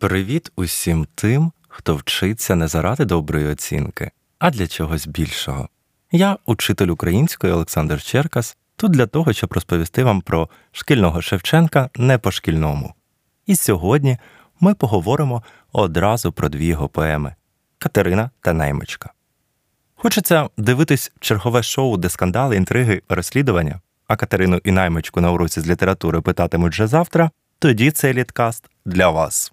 Привіт усім тим, хто вчиться не заради доброї оцінки, а для чогось більшого. Я, учитель української Олександр Черкас, тут для того, щоб розповісти вам про шкільного Шевченка не по шкільному. І сьогодні ми поговоримо одразу про дві його поеми Катерина та Наймичка. Хочеться дивитись чергове шоу, де скандали, інтриги, розслідування, а Катерину і наймичку на уроці з літератури питатимуть вже завтра, тоді цей літкаст для вас.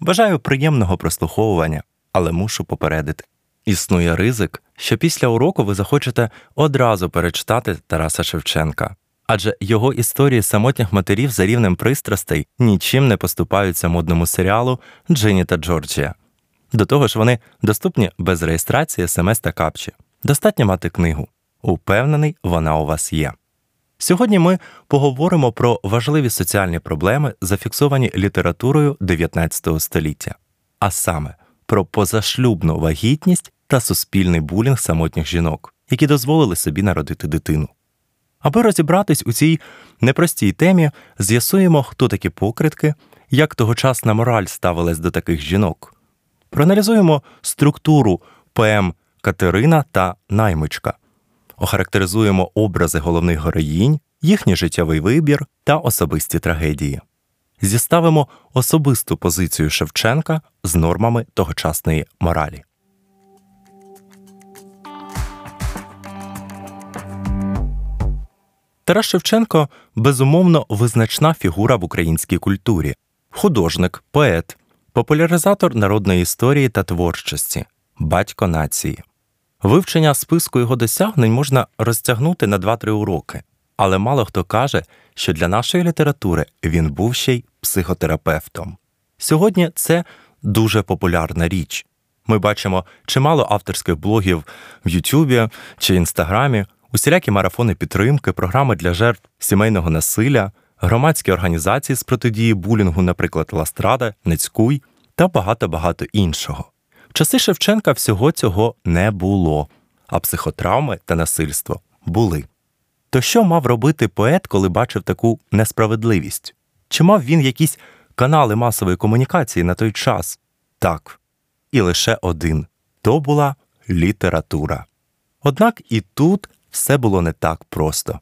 Бажаю приємного прослуховування, але мушу попередити. Існує ризик, що після уроку ви захочете одразу перечитати Тараса Шевченка, адже його історії самотніх матерів за рівнем пристрастей нічим не поступаються модному серіалу Джині та Джорджія. До того ж, вони доступні без реєстрації, смс та капчі. Достатньо мати книгу. Упевнений, вона у вас є. Сьогодні ми поговоримо про важливі соціальні проблеми, зафіксовані літературою 19 століття, а саме про позашлюбну вагітність та суспільний булінг самотніх жінок, які дозволили собі народити дитину. Аби розібратись у цій непростій темі, з'ясуємо, хто такі покритки, як тогочасна мораль ставилась до таких жінок. Проаналізуємо структуру поем Катерина та Наймичка охарактеризуємо образи головних героїнь, їхній життєвий вибір та особисті трагедії. Зіставимо особисту позицію Шевченка з нормами тогочасної моралі. Тарас Шевченко безумовно визначна фігура в українській культурі, художник, поет, популяризатор народної історії та творчості, батько нації. Вивчення списку його досягнень можна розтягнути на 2-3 уроки, але мало хто каже, що для нашої літератури він був ще й психотерапевтом. Сьогодні це дуже популярна річ. Ми бачимо чимало авторських блогів в Ютубі чи Інстаграмі, усілякі марафони підтримки, програми для жертв сімейного насилля, громадські організації з протидії булінгу, наприклад, Ластрада, Нецькуй та багато багато іншого часи Шевченка всього цього не було, а психотравми та насильство були. То що мав робити поет, коли бачив таку несправедливість? Чи мав він якісь канали масової комунікації на той час? Так, і лише один то була література. Однак і тут все було не так просто.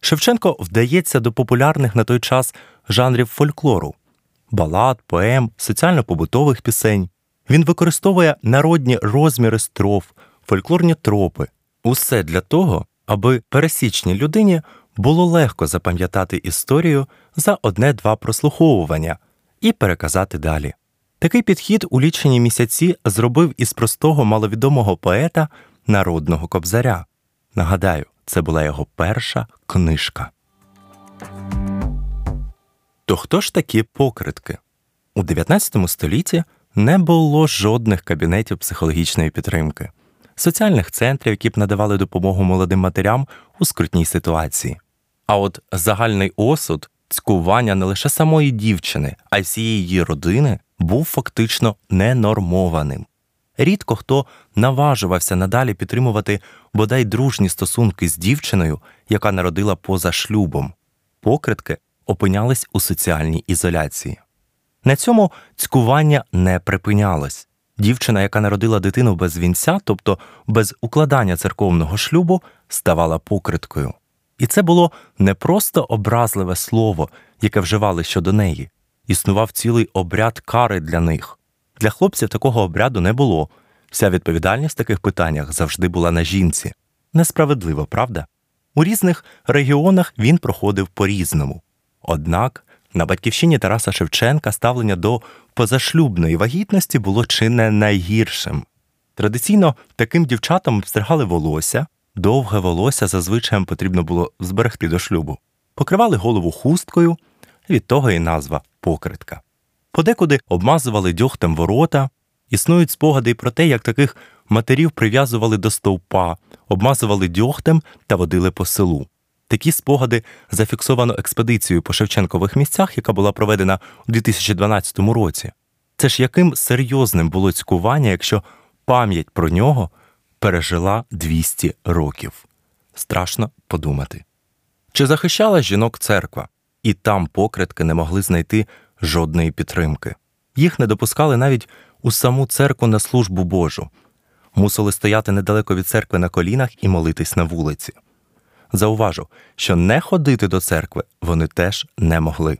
Шевченко вдається до популярних на той час жанрів фольклору балад, поем, соціально-побутових пісень. Він використовує народні розміри строф, фольклорні тропи, усе для того, аби пересічній людині було легко запам'ятати історію за одне-два прослуховування і переказати далі. Такий підхід у лічені місяці зробив із простого маловідомого поета народного кобзаря. Нагадаю, це була його перша книжка. То хто ж такі покритки? У 19 столітті не було жодних кабінетів психологічної підтримки, соціальних центрів, які б надавали допомогу молодим матерям у скрутній ситуації. А от загальний осуд, цькування не лише самої дівчини, а й всієї її родини був фактично ненормованим. Рідко хто наважувався надалі підтримувати бодай дружні стосунки з дівчиною, яка народила поза шлюбом, покритки опинялись у соціальній ізоляції. На цьому цькування не припинялось. Дівчина, яка народила дитину без вінця, тобто без укладання церковного шлюбу, ставала покриткою. І це було не просто образливе слово, яке вживали щодо неї. Існував цілий обряд кари для них. Для хлопців такого обряду не було. Вся відповідальність в таких питаннях завжди була на жінці. Несправедливо, правда? У різних регіонах він проходив по різному. Однак на батьківщині Тараса Шевченка ставлення до позашлюбної вагітності було чи не найгіршим. Традиційно таким дівчатам встригали волосся, довге волосся зазвичай потрібно було зберегти до шлюбу, покривали голову хусткою, від того і назва покритка. подекуди обмазували дьогтем ворота, існують спогади про те, як таких матерів прив'язували до стовпа, обмазували дьогтем та водили по селу. Такі спогади зафіксовано експедицією по Шевченкових місцях, яка була проведена у 2012 році. Це ж яким серйозним було цькування, якщо пам'ять про нього пережила 200 років. Страшно подумати. Чи захищала жінок церква, і там покритки не могли знайти жодної підтримки. Їх не допускали навіть у саму церкву на службу Божу, мусили стояти недалеко від церкви на колінах і молитись на вулиці. Зауважу, що не ходити до церкви вони теж не могли.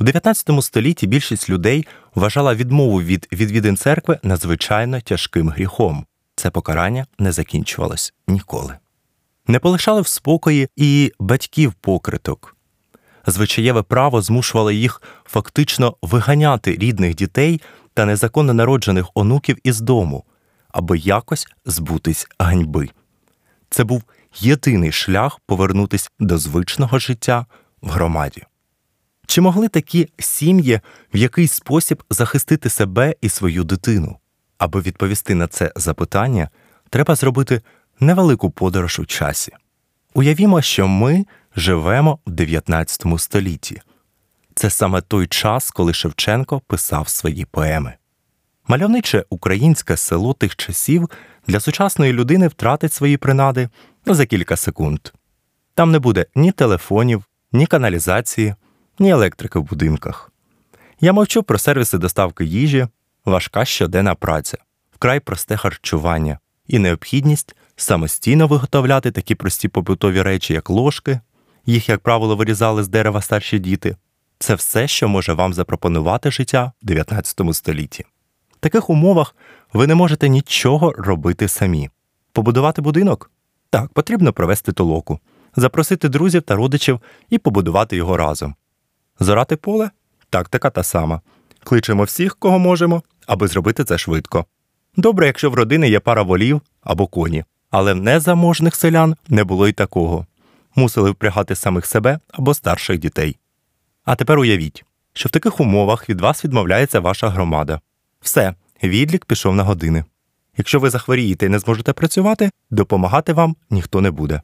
В 19 столітті більшість людей вважала відмову від відвідин церкви надзвичайно тяжким гріхом. Це покарання не закінчувалось ніколи. Не полишали в спокої і батьків покриток. Звичаєве право змушувало їх фактично виганяти рідних дітей та незаконно народжених онуків із дому, аби якось збутись ганьби. Це був єдиний шлях повернутися до звичного життя в громаді. Чи могли такі сім'ї в якийсь спосіб захистити себе і свою дитину? Аби відповісти на це запитання, треба зробити невелику подорож у часі. Уявімо, що ми живемо в 19 столітті. Це саме той час, коли Шевченко писав свої поеми. Мальовниче українське село тих часів для сучасної людини втратить свої принади за кілька секунд. Там не буде ні телефонів, ні каналізації, ні електрики в будинках. Я мовчу про сервіси доставки їжі, важка щоденна праця, вкрай просте харчування і необхідність самостійно виготовляти такі прості побутові речі, як ложки, їх, як правило, вирізали з дерева старші діти. Це все, що може вам запропонувати життя в 19 столітті. В таких умовах ви не можете нічого робити самі. Побудувати будинок? Так, потрібно провести толоку, запросити друзів та родичів і побудувати його разом. Зорати поле? Тактика та сама. Кличемо всіх, кого можемо, аби зробити це швидко. Добре, якщо в родини є пара волів або коні, але в незаможних селян не було й такого. Мусили впрягати самих себе або старших дітей. А тепер уявіть, що в таких умовах від вас відмовляється ваша громада. Все, відлік пішов на години. Якщо ви захворієте і не зможете працювати, допомагати вам ніхто не буде.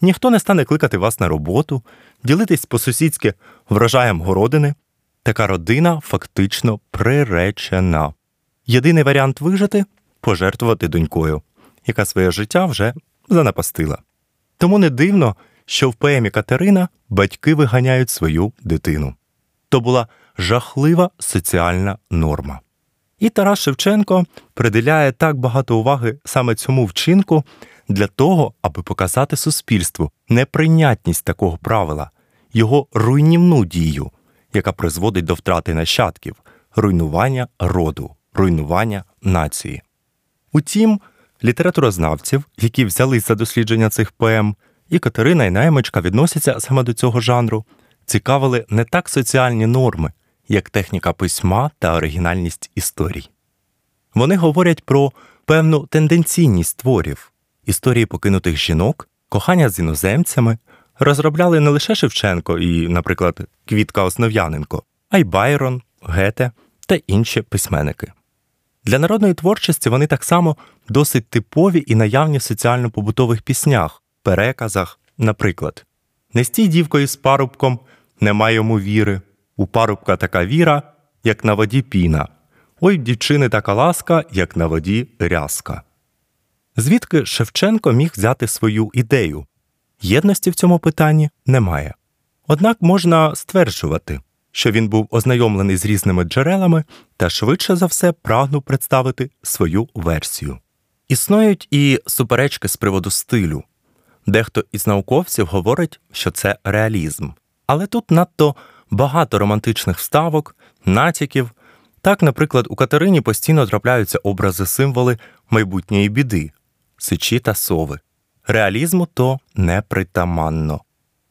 Ніхто не стане кликати вас на роботу, ділитись по сусідськи врожаєм городини. Така родина фактично приречена. Єдиний варіант вижити пожертвувати донькою, яка своє життя вже занапастила. Тому не дивно, що в поемі Катерина батьки виганяють свою дитину. То була жахлива соціальна норма. І Тарас Шевченко приділяє так багато уваги саме цьому вчинку для того, аби показати суспільству неприйнятність такого правила, його руйнівну дію, яка призводить до втрати нащадків, руйнування роду, руйнування нації. Утім, літературознавців, які взялись за дослідження цих поем, і Катерина і наймичка відносяться саме до цього жанру, цікавили не так соціальні норми, як техніка письма та оригінальність історій. Вони говорять про певну тенденційність творів, історії покинутих жінок, кохання з іноземцями розробляли не лише Шевченко і, наприклад, Квітка Основ'яненко, а й Байрон, Гете та інші письменники. Для народної творчості вони так само досить типові і наявні в соціально-побутових піснях, переказах, наприклад, не стій дівкою з парубком, нема йому віри, у парубка така віра, як на воді піна, ой дівчини така ласка, як на воді рязка. Звідки Шевченко міг взяти свою ідею? Єдності в цьому питанні немає. Однак можна стверджувати, що він був ознайомлений з різними джерелами та швидше за все прагнув представити свою версію. Існують і суперечки з приводу стилю. Дехто із науковців говорить, що це реалізм, але тут надто багато романтичних вставок, натяків. Так, наприклад, у Катерині постійно трапляються образи символи майбутньої біди, сичі та сови. Реалізму то непритаманно.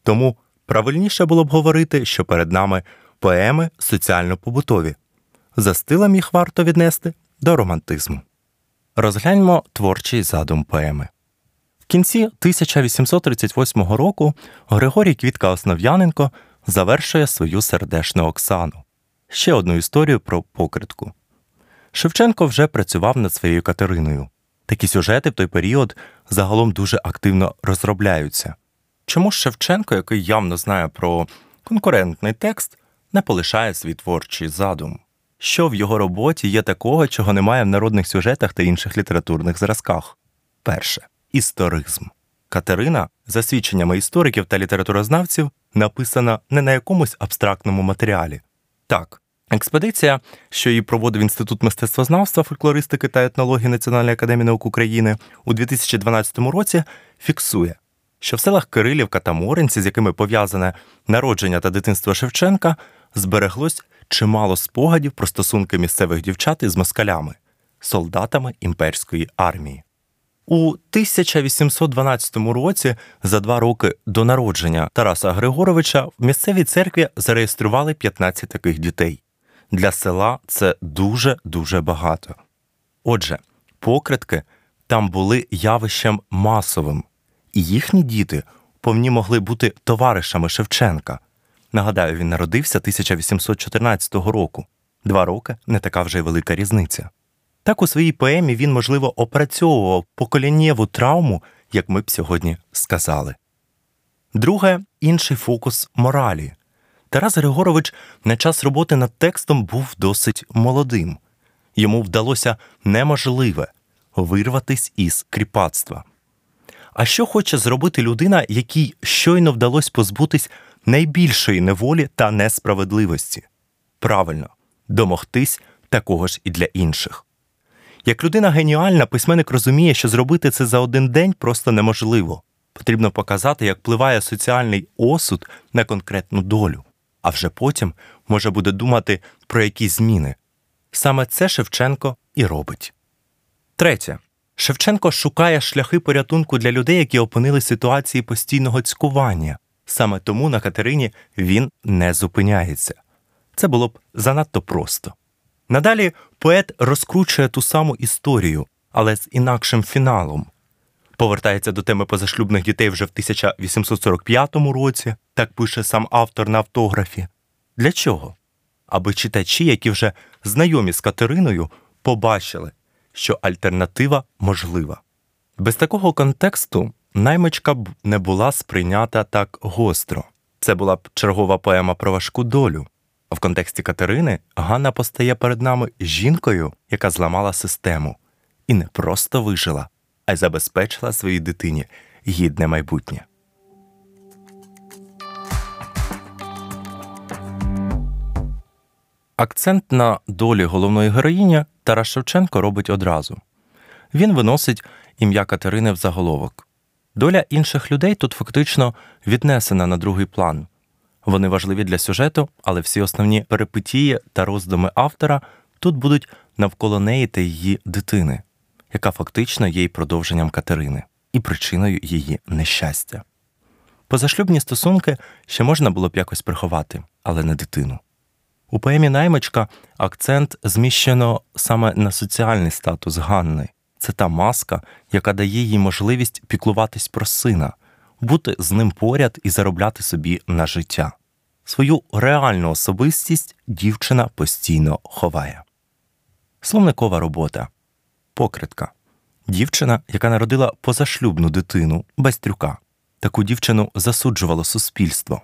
Тому правильніше було б говорити, що перед нами поеми соціально-побутові. За стилем їх варто віднести до романтизму. Розгляньмо творчий задум поеми. В кінці 1838 року Григорій Квітка Основ'яненко завершує свою сердешну Оксану. ще одну історію про покритку. Шевченко вже працював над своєю Катериною. Такі сюжети в той період загалом дуже активно розробляються. Чому ж Шевченко, який явно знає про конкурентний текст, не полишає свій творчий задум? Що в його роботі є такого, чого немає в народних сюжетах та інших літературних зразках? Перше історизм. Катерина, за свідченнями істориків та літературознавців, написана не на якомусь абстрактному матеріалі. Так, експедиція, що її проводив Інститут мистецтвознавства, фольклористики та етнології Національної академії наук України у 2012 році, фіксує, що в селах Кирилівка та Моринці, з якими пов'язане народження та дитинство Шевченка, збереглось чимало спогадів про стосунки місцевих дівчат із москалями, солдатами імперської армії. У 1812 році, за два роки до народження Тараса Григоровича, в місцевій церкві зареєстрували 15 таких дітей. Для села це дуже дуже багато. Отже, покритки там були явищем масовим, і їхні діти повні могли бути товаришами Шевченка. Нагадаю, він народився 1814 року. Два роки не така вже й велика різниця. Так у своїй поемі він, можливо, опрацьовував поколіннєву травму, як ми б сьогодні сказали. Друге, інший фокус моралі. Тарас Григорович на час роботи над текстом був досить молодим. Йому вдалося неможливе вирватись із кріпацтва. А що хоче зробити людина, якій щойно вдалося позбутись найбільшої неволі та несправедливості? Правильно, домогтись такого ж і для інших. Як людина геніальна, письменник розуміє, що зробити це за один день просто неможливо. Потрібно показати, як впливає соціальний осуд на конкретну долю, а вже потім може буде думати про якісь зміни. Саме це Шевченко і робить. Третє. Шевченко шукає шляхи порятунку для людей, які опинили ситуації постійного цькування. Саме тому на Катерині він не зупиняється. Це було б занадто просто. Надалі поет розкручує ту саму історію, але з інакшим фіналом. Повертається до теми позашлюбних дітей вже в 1845 році, так пише сам автор на автографі. Для чого? Аби читачі, які вже знайомі з Катериною, побачили, що альтернатива можлива. Без такого контексту наймичка б не була сприйнята так гостро. Це була б чергова поема про важку долю. В контексті Катерини Ганна постає перед нами жінкою, яка зламала систему, і не просто вижила, а й забезпечила своїй дитині гідне майбутнє. Акцент на долі головної героїні Тарас Шевченко робить одразу. Він виносить ім'я Катерини в заголовок. Доля інших людей тут фактично віднесена на другий план. Вони важливі для сюжету, але всі основні перипетії та роздуми автора тут будуть навколо неї та її дитини, яка фактично є й продовженням Катерини і причиною її нещастя. Позашлюбні стосунки ще можна було б якось приховати, але не дитину. У поемі наймичка акцент зміщено саме на соціальний статус Ганни. Це та маска, яка дає їй можливість піклуватись про сина, бути з ним поряд і заробляти собі на життя. Свою реальну особистість дівчина постійно ховає. Словникова робота покритка. Дівчина, яка народила позашлюбну дитину Бастрюка. Таку дівчину засуджувало суспільство.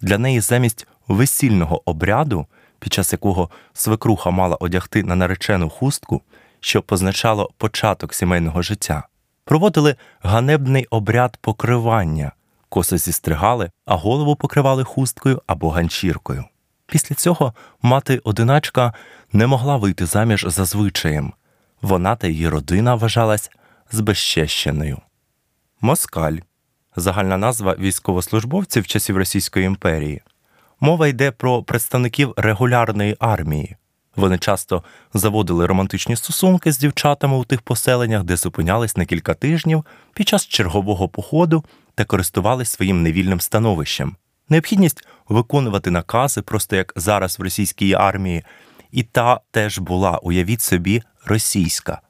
Для неї замість весільного обряду, під час якого свекруха мала одягти на наречену хустку, що позначало початок сімейного життя, проводили ганебний обряд покривання коси зістригали, а голову покривали хусткою або ганчіркою. Після цього мати одиначка не могла вийти заміж за звичаєм. Вона та її родина вважалась збезчещеною. Москаль загальна назва військовослужбовців часів Російської імперії. Мова йде про представників регулярної армії. Вони часто заводили романтичні стосунки з дівчатами у тих поселеннях, де зупинялись на кілька тижнів під час чергового походу та користувались своїм невільним становищем. Необхідність виконувати накази, просто як зараз в російській армії, і та теж була, уявіть собі, російська,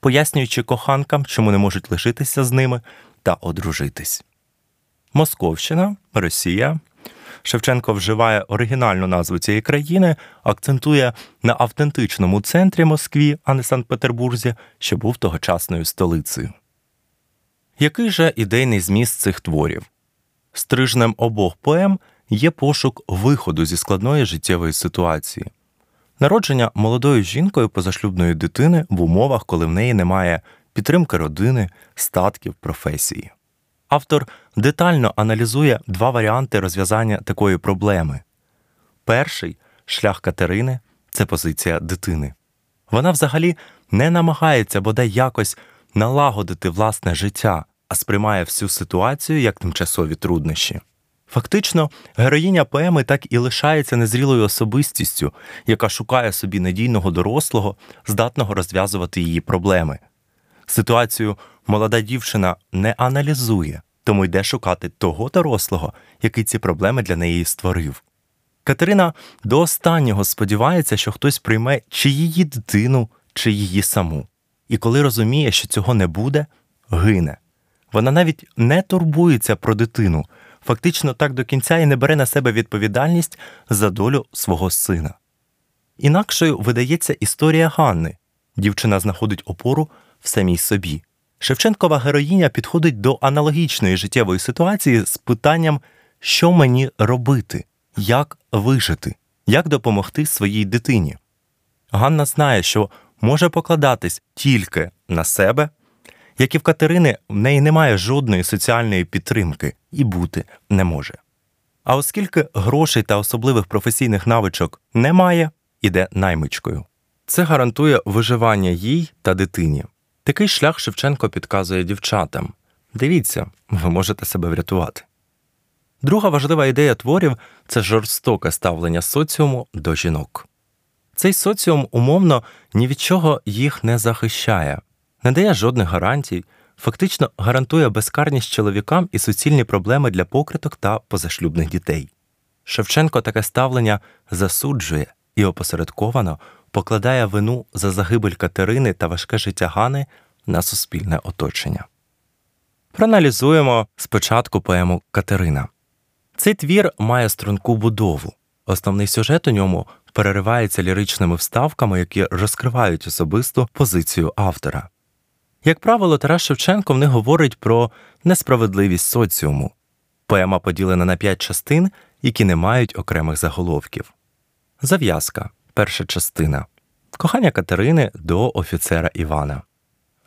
пояснюючи коханкам, чому не можуть лишитися з ними та одружитись. Московщина, Росія Шевченко вживає оригінальну назву цієї країни, акцентує на автентичному центрі Москві, а не Санкт-Петербурзі, що був тогочасною столицею. Який же ідейний зміст цих творів? Стрижнем обох поем є пошук виходу зі складної життєвої ситуації, народження молодою жінкою позашлюбної дитини в умовах, коли в неї немає підтримки родини, статків, професії. Автор детально аналізує два варіанти розв'язання такої проблеми. Перший шлях Катерини це позиція дитини. Вона взагалі не намагається бодай якось налагодити власне життя, а сприймає всю ситуацію як тимчасові труднощі. Фактично, героїня поеми так і лишається незрілою особистістю, яка шукає собі надійного дорослого, здатного розв'язувати її проблеми. Ситуацію молода дівчина не аналізує, тому йде шукати того дорослого, який ці проблеми для неї створив. Катерина до останнього сподівається, що хтось прийме чи її дитину, чи її саму. І коли розуміє, що цього не буде, гине. Вона навіть не турбується про дитину, фактично так до кінця і не бере на себе відповідальність за долю свого сина. Інакшою видається історія Ганни. Дівчина знаходить опору в самій собі. Шевченкова героїня підходить до аналогічної життєвої ситуації з питанням, що мені робити, як вижити, як допомогти своїй дитині. Ганна знає, що може покладатись тільки на себе, як і в Катерини, в неї немає жодної соціальної підтримки і бути не може. А оскільки грошей та особливих професійних навичок немає, іде наймичкою. Це гарантує виживання їй та дитині. Такий шлях Шевченко підказує дівчатам дивіться, ви можете себе врятувати. Друга важлива ідея творів це жорстоке ставлення соціуму до жінок. Цей соціум умовно ні від чого їх не захищає, не дає жодних гарантій, фактично гарантує безкарність чоловікам і суцільні проблеми для покриток та позашлюбних дітей. Шевченко таке ставлення засуджує і опосередковано покладає вину за загибель Катерини та важке життя Гани на суспільне оточення. Проаналізуємо спочатку поему Катерина. Цей твір має струнку будову. Основний сюжет у ньому переривається ліричними вставками, які розкривають особисту позицію автора. Як правило, Тарас Шевченко в них говорить про несправедливість соціуму. Поема поділена на п'ять частин, які не мають окремих заголовків. Зав'язка перша частина. Кохання Катерини до офіцера Івана.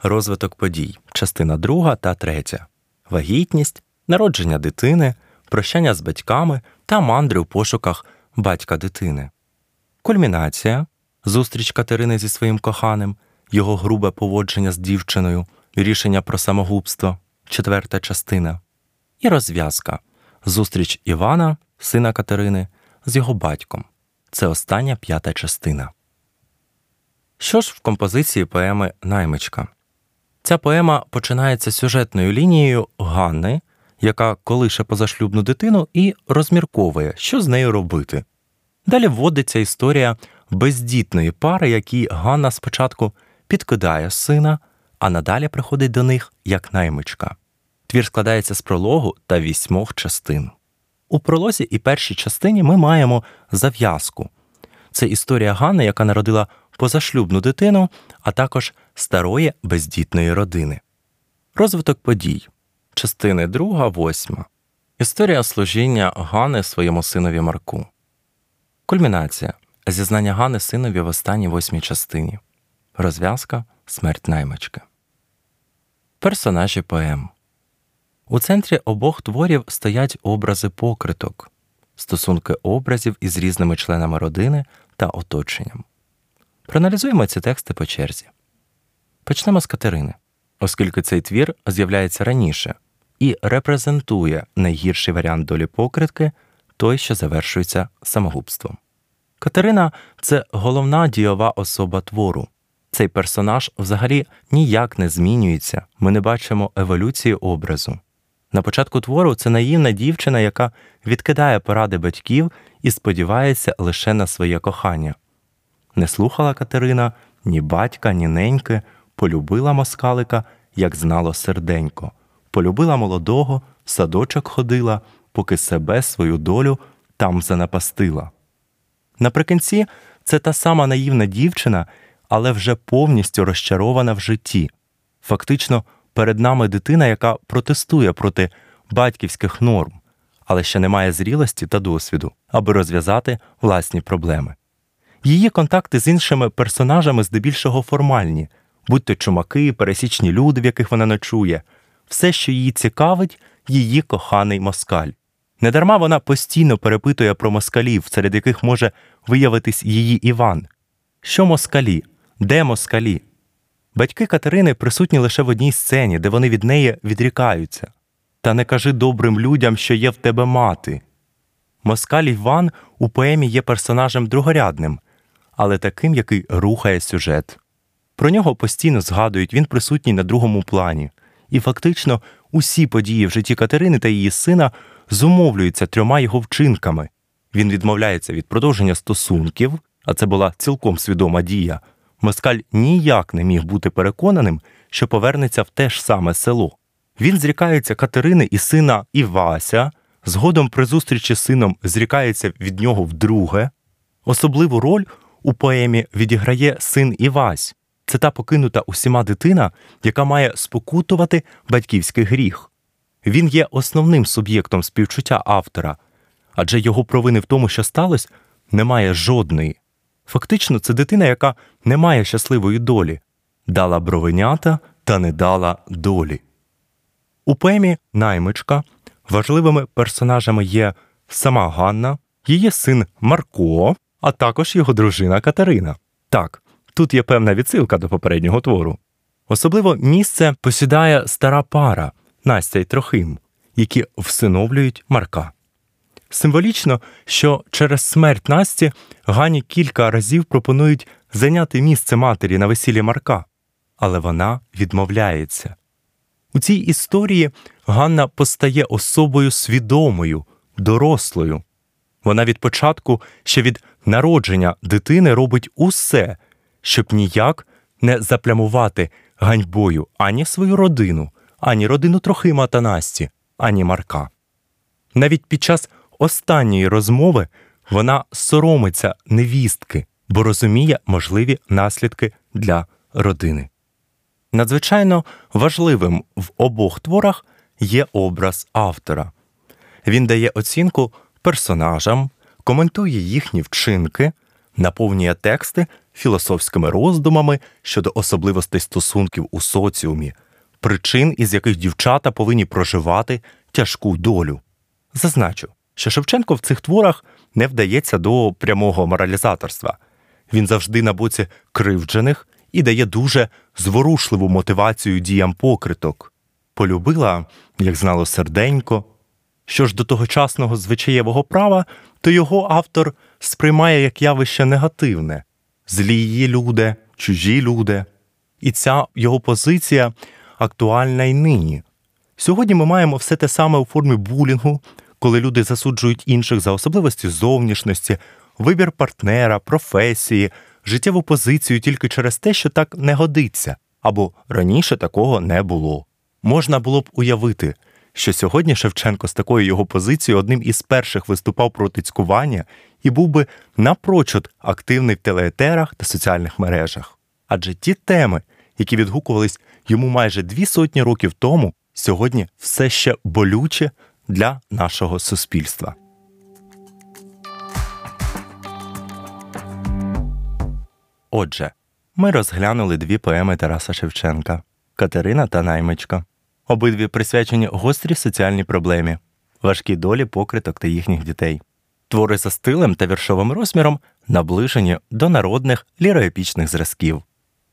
Розвиток подій, частина друга та третя. Вагітність, народження дитини, прощання з батьками та мандри у пошуках батька дитини. Кульмінація зустріч Катерини зі своїм коханим, його грубе поводження з дівчиною, рішення про самогубство, четверта частина. І розв'язка зустріч Івана, сина Катерини, з його батьком. Це остання п'ята частина. Що ж в композиції поеми Наймичка? Ця поема починається сюжетною лінією Ганни, яка колише позашлюбну дитину і розмірковує, що з нею робити. Далі вводиться історія бездітної пари, якій Ганна спочатку підкидає сина, а надалі приходить до них як наймичка. Твір складається з прологу та вісьмох частин. У пролозі і першій частині ми маємо зав'язку. Це історія Ганни, яка народила позашлюбну дитину, а також старої бездітної родини. Розвиток подій. Частини 2, 8. Історія служіння Гани своєму синові Марку. Кульмінація. Зізнання Гани синові в останній восьмій частині. Розв'язка смерть наймички. Персонажі поем. У центрі обох творів стоять образи покриток, стосунки образів із різними членами родини та оточенням. Проаналізуємо ці тексти по черзі. Почнемо з Катерини, оскільки цей твір з'являється раніше і репрезентує найгірший варіант долі покритки той, що завершується самогубством. Катерина це головна дієва особа твору. Цей персонаж взагалі ніяк не змінюється, ми не бачимо еволюції образу. На початку твору це наївна дівчина, яка відкидає поради батьків і сподівається лише на своє кохання. Не слухала Катерина ні батька, ні неньки, полюбила москалика, як знало серденько, полюбила молодого, в садочок ходила, поки себе свою долю там занапастила. Наприкінці це та сама наївна дівчина, але вже повністю розчарована в житті. Фактично, перед нами дитина, яка протестує проти батьківських норм, але ще не має зрілості та досвіду, аби розв'язати власні проблеми. Її контакти з іншими персонажами здебільшого формальні, будь то чумаки, пересічні люди, в яких вона ночує, все, що її цікавить, її коханий москаль. Недарма вона постійно перепитує про москалів, серед яких може виявитись її Іван. Що москалі? Де москалі? Батьки Катерини присутні лише в одній сцені, де вони від неї відрікаються. Та не кажи добрим людям, що є в тебе мати. Москаль Іван у поемі є персонажем другорядним, але таким, який рухає сюжет. Про нього постійно згадують, він присутній на другому плані, і фактично усі події в житті Катерини та її сина зумовлюються трьома його вчинками. Він відмовляється від продовження стосунків, а це була цілком свідома дія. Москаль ніяк не міг бути переконаним, що повернеться в те ж саме село. Він зрікається Катерини і сина Івася, згодом при зустрічі з сином зрікається від нього вдруге. Особливу роль у поемі відіграє син Івась. Це та покинута усіма дитина, яка має спокутувати батьківський гріх. Він є основним суб'єктом співчуття автора, адже його провини в тому, що сталося, немає жодної. Фактично, це дитина, яка не має щасливої долі, дала бровенята та не дала долі. У поемі Наймичка важливими персонажами є сама Ганна, її син Марко, а також його дружина Катерина. Так, тут є певна відсилка до попереднього твору. Особливо місце посідає стара пара Настя й Трохим, які всиновлюють Марка. Символічно, що через смерть Насті Гані кілька разів пропонують зайняти місце матері на весіллі Марка, але вона відмовляється. У цій історії Ганна постає особою свідомою, дорослою. Вона від початку ще від народження дитини робить усе, щоб ніяк не заплямувати ганьбою ані свою родину, ані родину Трохима та Насті, ані Марка. Навіть під час останньої розмови вона соромиться невістки, бо розуміє можливі наслідки для родини. Надзвичайно важливим в обох творах є образ автора. Він дає оцінку персонажам, коментує їхні вчинки, наповнює тексти філософськими роздумами щодо особливостей стосунків у соціумі, причин, із яких дівчата повинні проживати тяжку долю. Зазначу, що Шевченко в цих творах не вдається до прямого моралізаторства. Він завжди на боці кривджених і дає дуже зворушливу мотивацію діям покриток. Полюбила, як знало серденько. Що ж до тогочасного звичаєвого права, то його автор сприймає як явище негативне злі її люди, чужі люди. І ця його позиція актуальна й нині. Сьогодні ми маємо все те саме у формі булінгу, коли люди засуджують інших за особливості зовнішності, вибір партнера, професії, життєву позицію тільки через те, що так не годиться, або раніше такого не було. Можна було б уявити, що сьогодні Шевченко з такою його позицією одним із перших виступав проти цькування і був би напрочуд активний в телеетерах та соціальних мережах. Адже ті теми, які відгукувались йому майже дві сотні років тому, сьогодні все ще болюче для нашого суспільства. Отже, ми розглянули дві поеми Тараса Шевченка Катерина та Наймичка. Обидві присвячені гострій соціальній проблемі, важкій долі покриток та їхніх дітей. Твори за стилем та віршовим розміром наближені до народних ліроепічних зразків,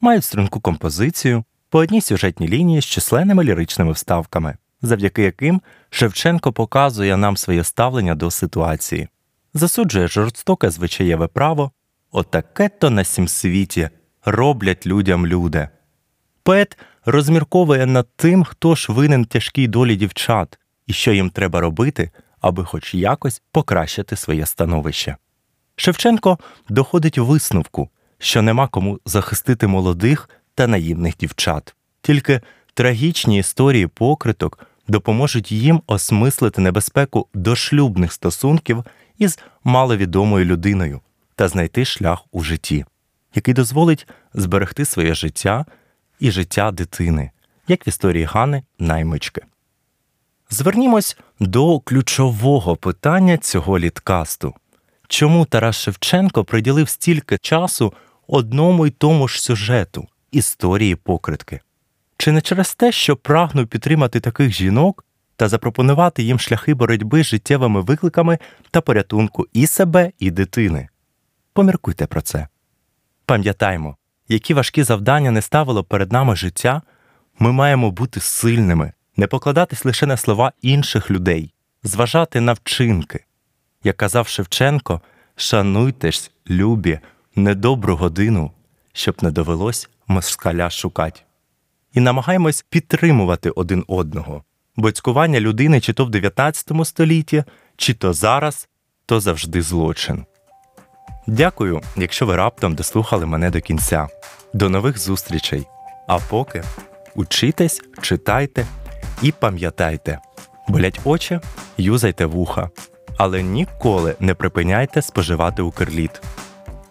мають струнку композицію по одній сюжетній лінії з численними ліричними вставками, завдяки яким Шевченко показує нам своє ставлення до ситуації, засуджує жорстоке звичаєве право, отаке то на сім світі роблять людям люди. Поет розмірковує над тим, хто ж винен тяжкій долі дівчат і що їм треба робити, аби хоч якось покращити своє становище. Шевченко доходить висновку, що нема кому захистити молодих та наївних дівчат, тільки трагічні історії покриток допоможуть їм осмислити небезпеку дошлюбних стосунків із маловідомою людиною та знайти шлях у житті, який дозволить зберегти своє життя і життя дитини, як в історії Гани Наймички. Звернімось до ключового питання цього літкасту. Чому Тарас Шевченко приділив стільки часу одному й тому ж сюжету історії покритки? Чи не через те, що прагнув підтримати таких жінок та запропонувати їм шляхи боротьби з життєвими викликами та порятунку і себе, і дитини? Поміркуйте про це. Пам'ятаймо, які важкі завдання не ставило перед нами життя, ми маємо бути сильними, не покладатись лише на слова інших людей, зважати на вчинки. Як казав Шевченко, шануйтесь, любі, недобру годину, щоб не довелось москаля шукать. І намагаємось підтримувати один одного, бо цькування людини чи то в 19 столітті, чи то зараз, то завжди злочин. Дякую, якщо ви раптом дослухали мене до кінця. До нових зустрічей. А поки учитесь, читайте і пам'ятайте, болять очі, юзайте вуха, але ніколи не припиняйте споживати укрліт.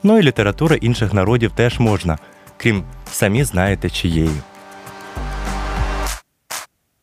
Ну і літератури інших народів теж можна, крім самі знаєте чиєї.